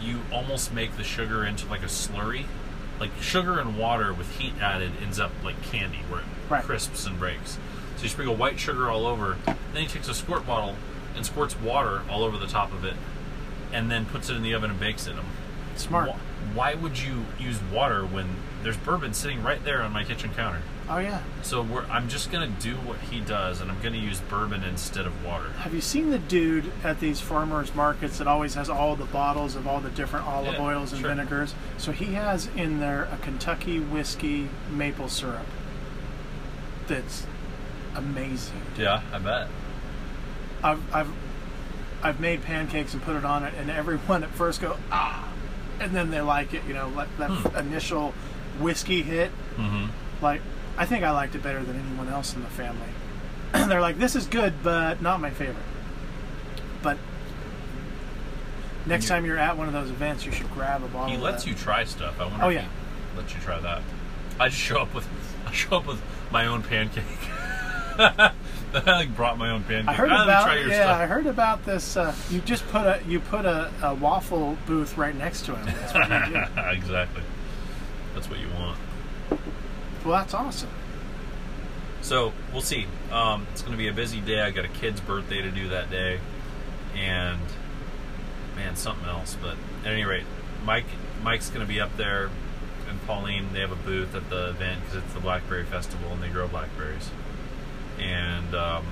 you almost make the sugar into like a slurry. Like sugar and water with heat added ends up like candy where it Right. crisps and breaks. So you sprinkle white sugar all over, then he takes a squirt bottle and squirts water all over the top of it, and then puts it in the oven and bakes it. Smart. Wh- Why would you use water when there's bourbon sitting right there on my kitchen counter? Oh yeah. So we're, I'm just gonna do what he does, and I'm gonna use bourbon instead of water. Have you seen the dude at these farmers markets that always has all the bottles of all the different olive Yeah, oils and sure. vinegars? So he has in there a Kentucky whiskey maple syrup. That's amazing. Yeah, I bet. I've I've I've made pancakes and put it on it, and everyone at first go ah, and then they like it. You know, like that Hmm. initial whiskey hit. Mm-hmm. Like I think I liked it better than anyone else in the family. They're like, this is good, but not my favorite. But next You- time you're at one of those events, you should grab a bottle. He lets you try stuff. I wonder Oh, if yeah. he lets you try that. I just show up with I show up with my own pancake. I like brought my own pancake. I heard me about yeah, I heard about this. Uh, you just put a you put a, a waffle booth right next to him. That's what you did. exactly. That's what you want. Well, that's awesome. So we'll see. Um, it's going to be a busy day. I got a kid's birthday to do that day, and man, something else. But at any rate, Mike Mike's going to be up there, and Pauline. They have a booth at the event because it's the Blackberry Festival, and they grow blackberries. And um,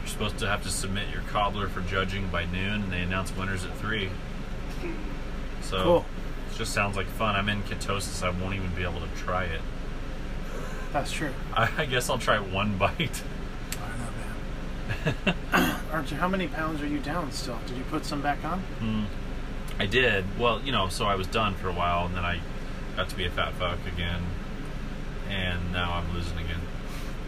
you're supposed to have to submit your cobbler for judging by noon, and they announce winners at three. So Cool. it just sounds like fun. I'm in ketosis. I won't even be able to try it. That's true. I, I guess I'll try one bite. I don't know, man. Aren't you? How many pounds are you down still? Did you put some back on? Mm. I did. Well, you know, so I was done for a while, and then I got to be a fat fuck again, and now I'm losing again.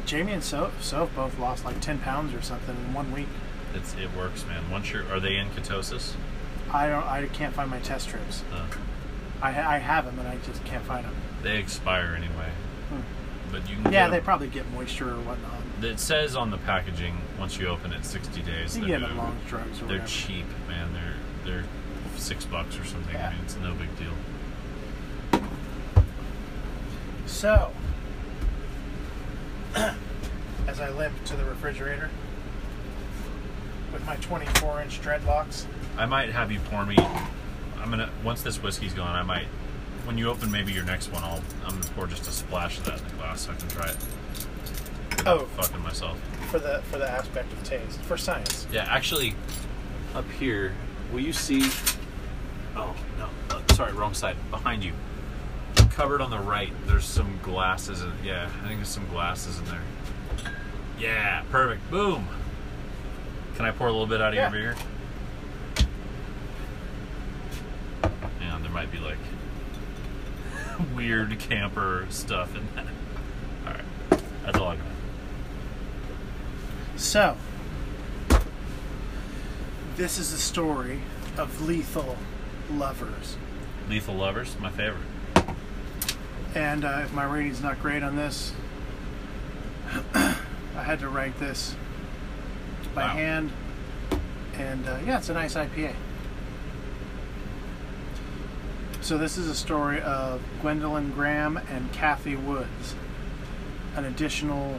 Jamie and So Soph both lost like ten pounds or something in one week. It's it works, man. Once you're, are they in ketosis? I don't. I can't find my test strips. Uh, I, I have them and I just can't find them. they expire anyway, Hmm. but you can. Yeah, they probably get moisture or whatnot. It says on the packaging once you open it, 60 days. You get them Longs Drugs or They're whatever. cheap, man. They're they're six bucks or something. Yeah. I mean, it's no big deal. So, as I limp to the refrigerator with my 24 inch dreadlocks, I might have you pour me. I'm gonna once this whiskey's gone, I might. When you open maybe your next one, I'll I'm gonna pour just a splash of that in the glass so I can try it. Without Oh. fucking myself. for the for the aspect of taste, for science. Yeah, actually, up here, will you see? Oh no, uh, sorry, wrong side. Behind you, covered on the right. There's some glasses. In, yeah, I think there's some glasses in there. Yeah, perfect. Boom. Can I pour a little bit out of Yeah. your beer? Yeah, there might be like weird camper stuff in that. All right, that's all I got. So, this is the story of lethal lovers. Lethal Lovers, my favorite. And uh, if my rating's not great on this, I had to write this by Wow. hand. And uh, yeah, it's a nice IPA. So this is a story of Gwendolyn Graham and Kathy Woods. An additional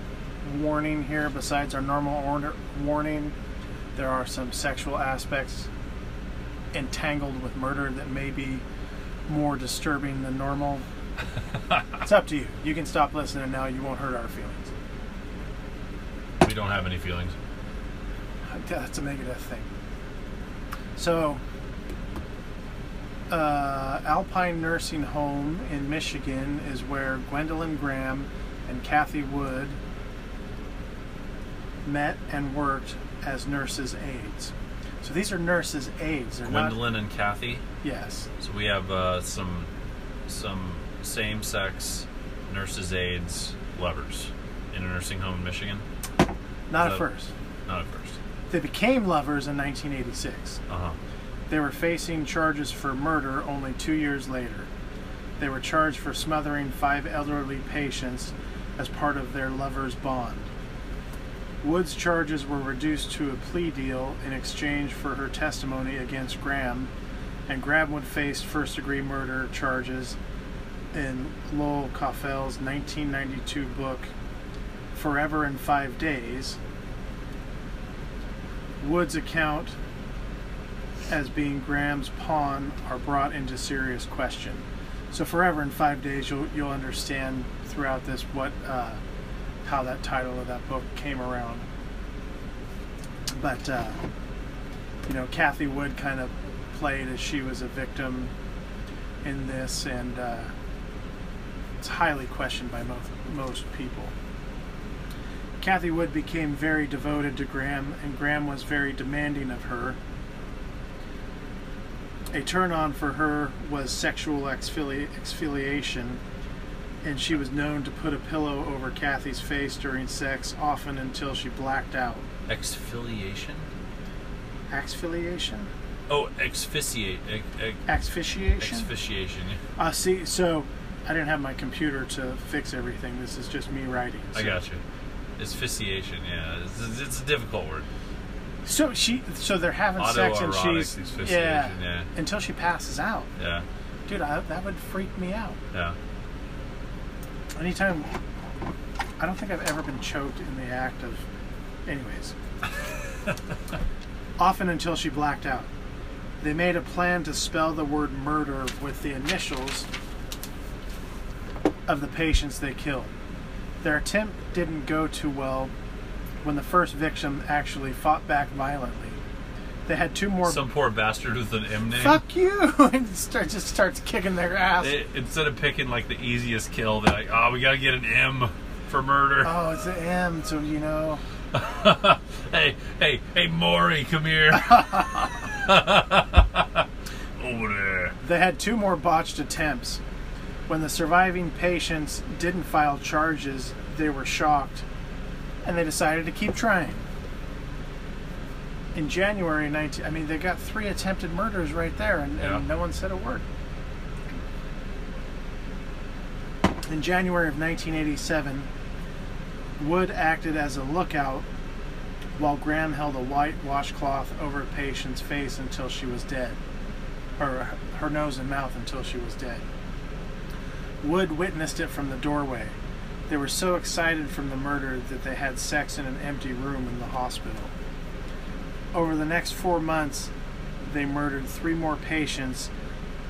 warning here, besides our normal order warning, there are some sexual aspects entangled with murder that may be more disturbing than normal. it's up to you. You can stop listening now. You won't hurt our feelings. We don't have any feelings. That's a negative thing. So, uh, Alpine Nursing Home in Michigan is where Gwendolyn Graham and Kathy Wood met and worked as nurses' aides. So these are nurses' aides. They're Gwendolyn and Kathy. Yes. So we have uh, some some same-sex nurses' aides lovers in a nursing home in Michigan. Not at first. Not at first. They became lovers in 1986. Uh huh. They were facing charges for murder only two years later. They were charged for smothering five elderly patients as part of their lover's bond. Wood's charges were reduced to a plea deal in exchange for her testimony against Graham, and Graham would face first degree murder charges in Lowell Cauffiel's 1992 book, Forever in Five Days. Wood's account as being Graham's pawn are brought into serious question. So forever in five days, you'll you'll understand throughout this what uh, how that title of that book came around. But uh, you know, Kathy Wood kind of played as she was a victim in this, and uh, it's highly questioned by most most people. Kathy Wood became very devoted to Graham, and Graham was very demanding of her. A turn on for her was sexual exfili- exfoliation, and she was known to put a pillow over Kathy's face during sex, often until she blacked out. Exfoliation. Exfoliation? Oh, exfoliate. Ex, ex, Asphyxiation? uh, see, so I didn't have my computer to fix everything. This is just me writing. I so- got you. Asphyxiation. Yeah, it's, it's a difficult word. So she, so they're having sex, and she's yeah, yeah. until she passes out. Yeah. Dude, I, that would freak me out. Yeah. Anytime I don't think I've ever been choked in the act of. Anyways. Often until she blacked out. They made a plan to spell the word murder with the initials of the patients they killed. Their attempt didn't go too well when the first victim actually fought back violently. They had two more. Some poor bastard with an M name. Fuck you! and start, just starts kicking their ass. They- instead of picking like the easiest kill, they're like, "Oh, we gotta get an M for murder." oh, it's an M, so you know. hey, hey, hey, Maury, come here. Over there. They had two more botched attempts. When the surviving patients didn't file charges, they were shocked and they decided to keep trying. In January 19, I mean, they got three attempted murders right there and, Yeah. and no one said a word. In January of 1987, Wood acted as a lookout while Graham held a white washcloth over a patient's face until she was dead or her nose and mouth until she was dead. Wood witnessed it from the doorway. They were so excited from the murder that they had sex in an empty room in the hospital. Over the next four months, they murdered three more patients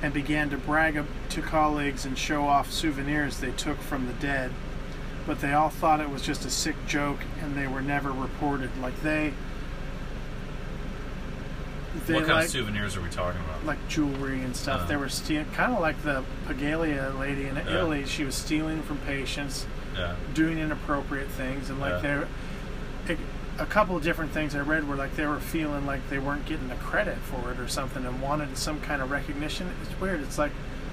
and began to brag to colleagues and show off souvenirs they took from the dead. But they all thought it was just a sick joke and they were never reported. Like they. They what kind like- of souvenirs are we talking about? like jewelry and stuff. Uh-huh. They were stealing, kind of like the Poggiali lady in Yeah. Italy. She was stealing from patients, yeah. doing inappropriate things, and like Yeah. they're a, a couple of different things I read were like they were feeling like they weren't getting the credit for it or something, and wanted some kind of recognition. It's weird. It's like,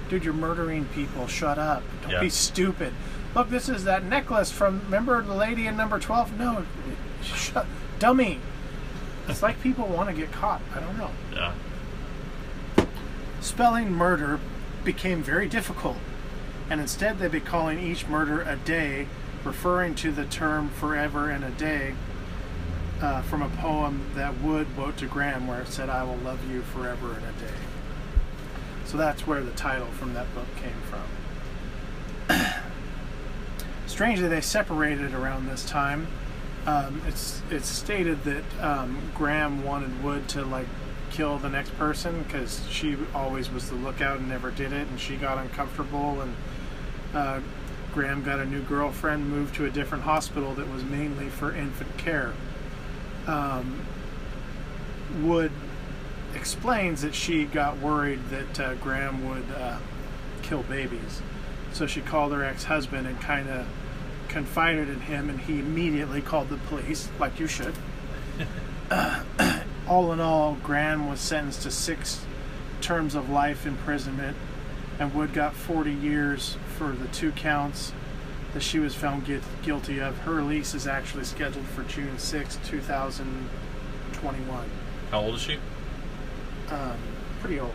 dude, you're murdering people. Shut up. Don't Yeah. be stupid. Look, this is that necklace from. Remember the lady in number twelve? No, shut, dummy. It's like people want to get caught. I don't know. Yeah. Spelling murder became very difficult, and instead they'd be calling each murder a day, referring to the term forever and a day uh, from a poem that Wood wrote to Graham where it said, I will love you forever and a day. So that's where the title from that book came from. Strangely, they separated around this time. Um, it's it's stated that um, Graham wanted Wood to like kill the next person because she always was the lookout and never did it, and she got uncomfortable, and uh, Graham got a new girlfriend, moved to a different hospital that was mainly for infant care. Um, Wood explains that she got worried that uh, Graham would uh, kill babies, so she called her ex-husband and kind of confided in him, and he immediately called the police, like you should. all in all, Graham was sentenced to six terms of life imprisonment, and Wood got 40 years for the two counts that she was found gui- guilty of. Her release is actually scheduled for June 6, 2021. How old is she? Um, pretty old.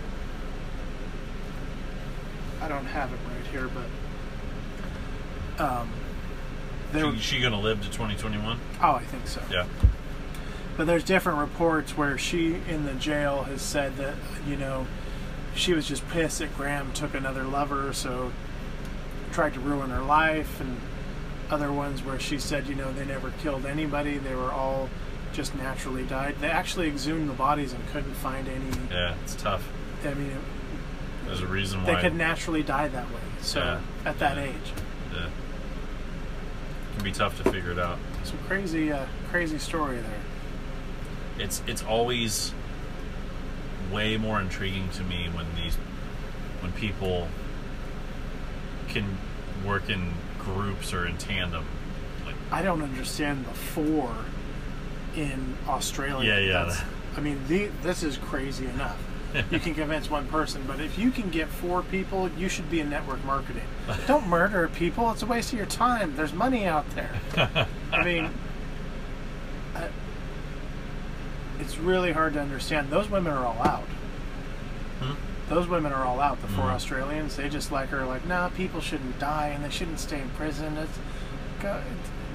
I don't have it right here, but um, they were, She, she gonna live to 2021? oh, I think so. Yeah. But there's different reports where she in the jail has said that, you know, she was just pissed that Graham took another lover, so tried to ruin her life, and other ones where she said, you know, they never killed anybody, they were all just naturally died. They actually exhumed the bodies and couldn't find any. Yeah, it's tough. I mean, There's a reason they why. could naturally die that way. So Yeah. at that Yeah. age, yeah. Can be tough to figure it out. some crazy, uh, crazy story there. it's it's always way more intriguing to me when these when people can work in groups or in tandem. Like I don't understand the four in Australia. Yeah, yeah. That's- I mean, the, this is crazy enough. You can convince one person, but if you can get four people, you should be in network marketing. Don't murder people; it's a waste of your time. There's money out there. I mean, I, it's really hard to understand. Those women are all out. Hmm? Those women are all out. The 4 Mhm. Australians, they just like are like, nah, people shouldn't die and they shouldn't stay in prison. It's, go,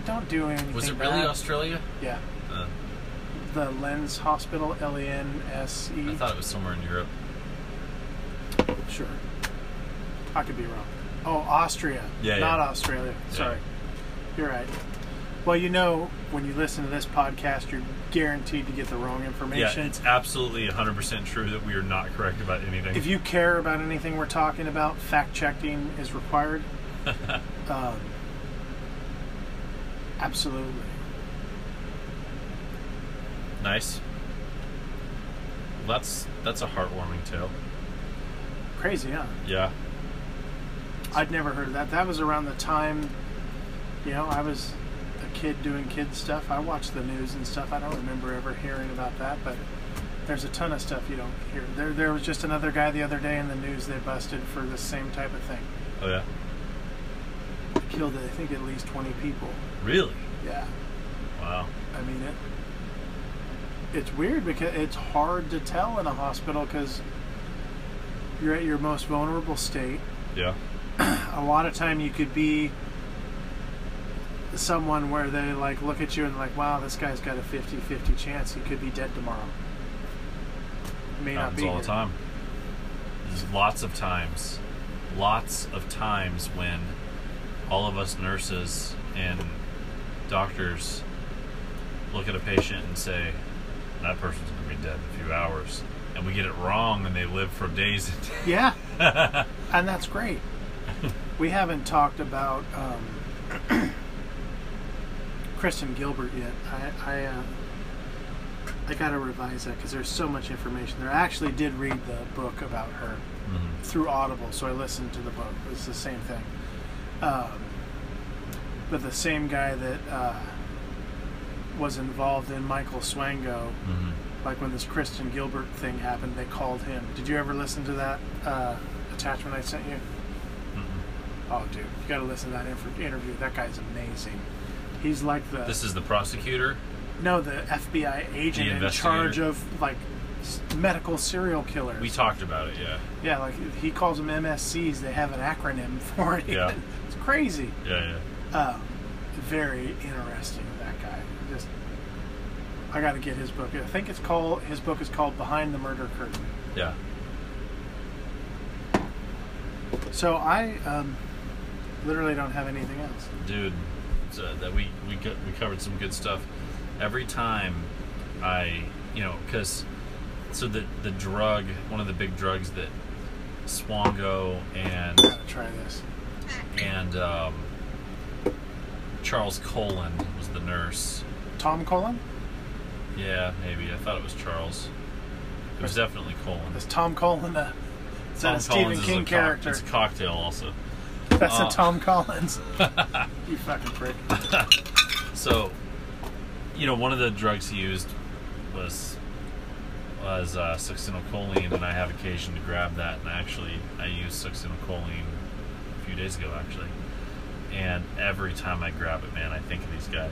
don't do anything. was it really bad. Australia? Yeah, the Lens Hospital, L E N S E. I thought it was somewhere in Europe. Sure. I could be wrong. Oh, Austria. Yeah, Not yeah. Australia. Sorry. You're right. Well, you know, when you listen to this podcast, you're guaranteed to get the wrong Yeah, information. it's absolutely 100% true that we are not correct about anything. if you care about anything we're talking about, fact checking is required. um, absolutely. Nice. That's that's a heartwarming tale. Crazy, huh? Yeah. I'd never heard of that. That was around the time, you know, I was a kid doing kid stuff. I watched the news and stuff. I don't remember ever hearing about that, but there's a ton of stuff you don't hear. There, there was just another guy the other day in the news they busted for the same type of thing. Oh yeah. Killed, I think, at least 20 people. Really? Yeah. Wow. I mean, it. It's weird because it's hard to tell in a hospital because you're at your most vulnerable state. Yeah. a lot of time you could be someone where they like look at you and like wow this guy's got a 50-50 chance he could be dead tomorrow may not Happens be all here. the time. There's lots of times, lots of times when all of us nurses and doctors look at a patient and say, "That person's going to be dead in a few hours," and we get it wrong, and they live for days. and days. yeah and that's great we haven't talked about um, kristen gilbert yet i i, uh, I gotta revise that because there's so much information there i actually did read the book about her Mhm. through Audible, so I listened to the book. It's the same thing. Um, but the same guy that uh, was involved in Michael Swango, Mhm. like when this Kristen Gilbert thing happened, they called him. Did you ever listen to that uh, attachment I sent you? Mhm. Oh, dude, you gotta listen to that inf- interview. That guy's amazing. He's like the This is the prosecutor. no, the FBI agent in charge of like medical serial killers. We talked about it. Yeah. Yeah, like he calls them MSCs. They have an acronym for it. Yeah. it's crazy. Yeah. Yeah. Um, very interesting. Just, I got to get his book. I think it's called. His book is called Behind the Murder Curtain. Yeah. So I um, literally don't have anything else. dude so that we we got, we covered some good stuff every time i you know because so the the drug one of the big drugs that swango and Gotta try this. and um, charles cullen was the nurse Tom Cullen. yeah maybe i thought it was charles it was definitely cullen Is Tom Cullen a, is that a Stephen King a character? it's a cocktail also That's uh, a Tom Collins. you fucking prick. So, you know, one of the drugs he used was was uh, succinylcholine, and I have occasion to grab that. And actually, I used succinylcholine a few days ago, actually. And every time I grab it, man, I think of these guys.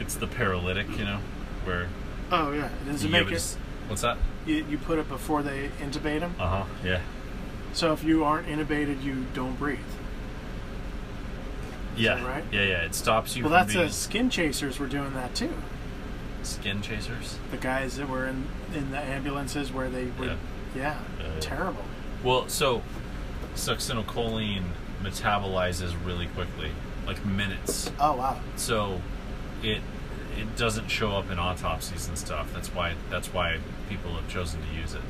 It's the paralytic, you know, where Oh yeah. Does it make it? s- What's that? You, you put it before they intubate them. Uh huh. Yeah. So if you aren't intubated, you don't breathe. Yeah. that right? Yeah, yeah. It stops you Well, from that's being the skin chasers were doing that too. skin chasers. The guys that were in in the ambulances where they would, Yeah. yeah, yeah. terrible. Well, so succinylcholine metabolizes really quickly, like minutes. Oh wow. So it it doesn't show up in autopsies and stuff. That's why that's why people have chosen to use it.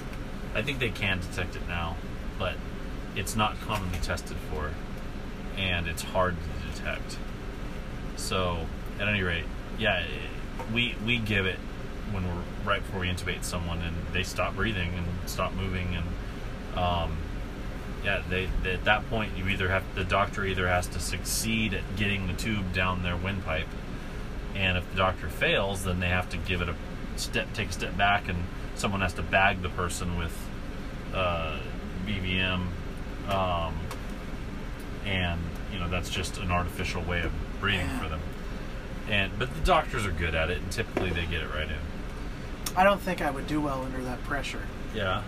I think they can detect it now, but it's not commonly tested for, and it's hard to detect. So, at any rate, yeah, we we give it when we're right before we intubate someone, and they stop breathing and stop moving, and um, yeah, they, they at that point you either have the doctor either has to succeed at getting the tube down their windpipe, and if the doctor fails, then they have to give it a step, take a step back, and someone has to bag the person with uh, BVM, um, and you know that's just an artificial way of breathing for them. And but the doctors are good at it, and typically they get it right in. I don't think I would do well under that pressure. Yeah.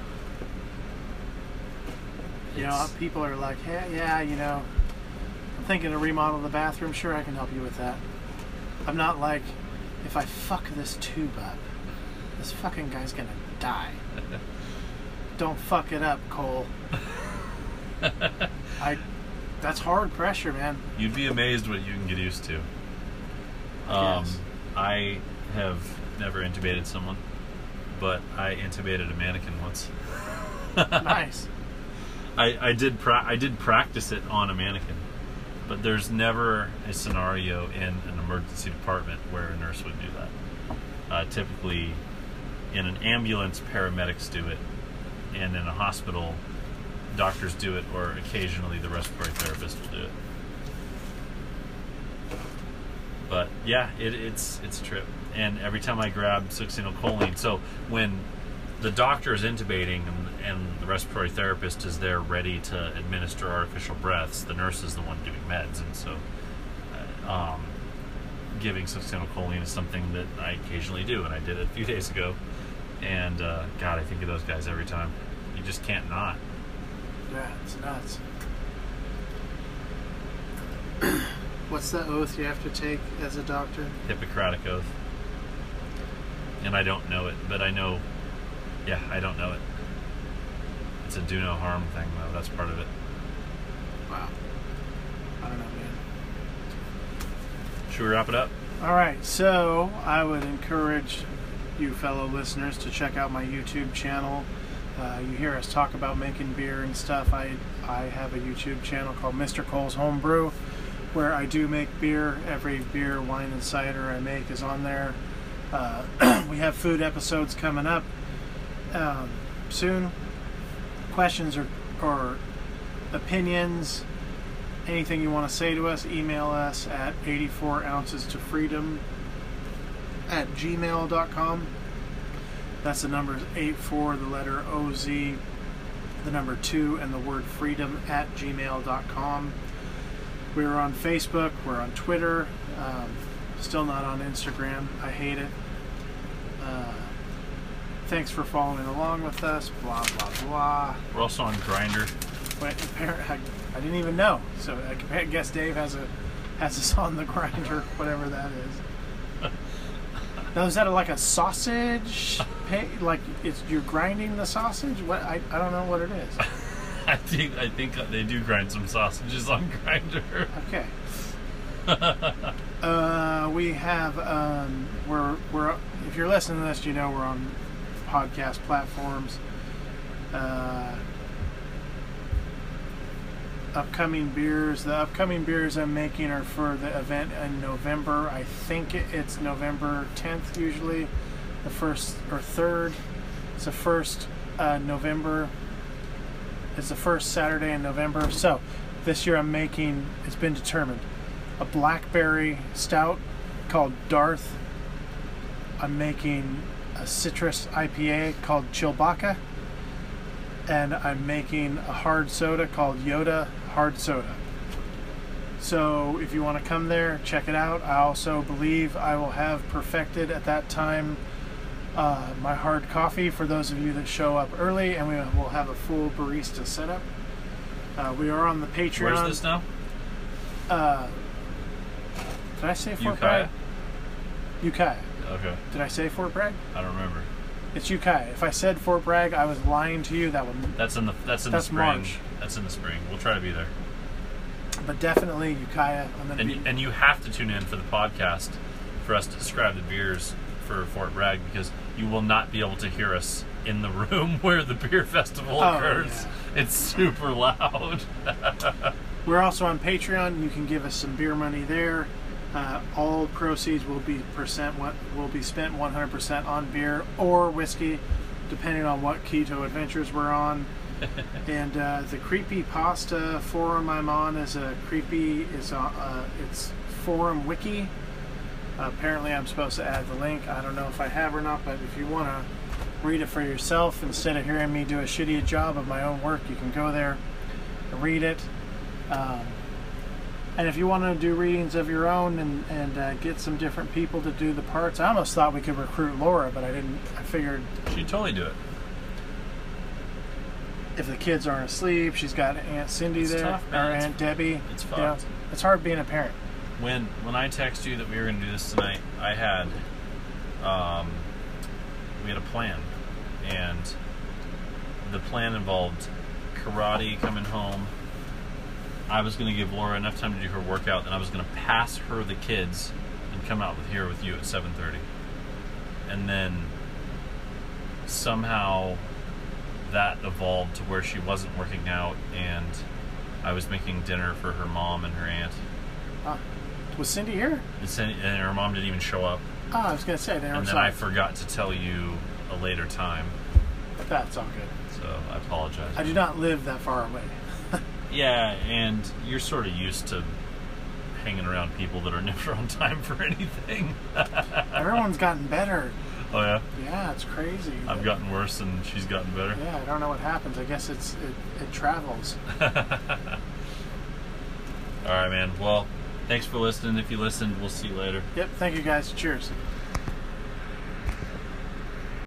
You know, people are like, hey, yeah, you know, I'm thinking to remodel the bathroom. Sure, I can help you with that. I'm not like, if I fuck this tube up, this fucking guy's gonna die. Don't fuck it up, Cole. I. That's hard pressure, man. You'd be amazed what you can get used to. Um, Yes. I have never intubated someone, but I intubated a mannequin once. nice. I, I did pra- I did practice it on a mannequin, but there's never a scenario in an emergency department where a nurse would do that. Uh, typically, in an ambulance, paramedics do it, and in a hospital, doctors do it, or occasionally the respiratory therapist will do it. But yeah, it, it's it's a trip, and every time I grab succinylcholine, so when the doctor is intubating and, and the respiratory therapist is there ready to administer artificial breaths, the nurse is the one doing meds, and so uh, um, giving succinylcholine is something that I occasionally do, and I did it a few days ago. And uh, God, I think of those guys every time. You just can't not. Yeah, it's nuts. What's the oath you have to take as a doctor? Hippocratic oath. And I don't know it, but I know. Yeah, I don't know it. It's a do no harm thing, though. That's part of it. Wow. I don't know, man. Should we wrap it up? All right, so I would encourage you fellow listeners to check out my YouTube channel. Uh, you hear us talk about making beer and stuff. I I have a YouTube channel called Mr. Cole's Homebrew, where I do make beer. Every beer, wine, and cider I make is on there. Uh, we have food episodes coming up um, soon. Questions or or opinions, anything you want to say to us, email us at 84 ounces to freedom at gmail.com. That's the number is 84, the letter OZ, the number 2, and the word freedom at gmail.com. We're on Facebook, we're on Twitter, um, still not on Instagram. I hate it. Uh, thanks for following along with us, blah, blah, blah. We're also on Grinder. But I, I didn't even know. So I guess Dave has a has us on the grinder, whatever that is. Now is that like a sausage? Pay, like it's you're grinding the sausage? What I, I don't know what it is. I think I think they do grind some sausages on Grinder. Okay. uh, we have um, we're we're if you're listening to this, you know we're on podcast platforms. Uh, upcoming beers. The upcoming beers I'm making are for the event in November. I think it's November 10th usually, the first or third. It's the first uh, November. It's the first Saturday in November. So this year I'm making. It's been determined a blackberry stout called Darth. I'm making a citrus IPA called Chilbaca. And I'm making a hard soda called Yoda Hard Soda. So if you want to come there, check it out. I also believe I will have perfected at that time uh, my hard coffee for those of you that show up early, and we will have a full barista setup. Uh, we are on the Patreon. Where's this now? Uh, did I say Fort Ukiah? Ukiah. Okay, Did I say Fort Bragg? I don't remember. It's Ukiah. If I said Fort Bragg, I was lying to you. That would, That's in the that's in That's the spring. March. That's in the spring. We'll try to be there. but definitely Ukiah. I'm gonna And be. you, and you have to tune in for the podcast for us to describe the beers for Fort Bragg because you will not be able to hear us in the room where the beer festival Oh, occurs. It's super loud. We're also on Patreon. You can give us some beer money there. Uh, all proceeds will be percent what will be spent 100% on beer or whiskey, depending on what keto adventures we're on. and uh, the creepy pasta forum I'm on is a creepy is a, uh, it's forum wiki. Apparently, I'm supposed to add the link. I don't know if I have or not, but if you want to read it for yourself instead of hearing me do a shitty job of my own work, you can go there, read it. Um, and if you want to do readings of your own and, and uh, get some different people to do the parts, I almost thought we could recruit Laura, but I didn't. I figured She'd totally do it. if the kids aren't asleep, she's got Aunt Cindy It's there, tough, or It's- Aunt Debbie. It's You know, it's hard being a parent. When when I text you that we were going to do this tonight, I had um, we had a plan, and the plan involved karate coming home. I was going to give Laura enough time to do her workout, and I was going to pass her the kids and come out with here with you at 7:30, and then somehow that evolved to where she wasn't working out, and I was making dinner for her mom and her aunt, Ah, was Cindy here? and, Cindy, and her mom didn't even show up, Oh, I was gonna say I and then. I forgot to tell you a later time, That's all good. so I apologize. I do not live that far away. Yeah, and you're sort of used to hanging around people that are never on time for anything. Everyone's gotten better. oh yeah, Yeah, it's crazy. I've gotten worse and she's gotten better. Yeah, I don't know what happens. I guess it's it, it travels. All right, man. Well, thanks for listening. If you listened, we'll see you later. Yep. Thank you guys. Cheers.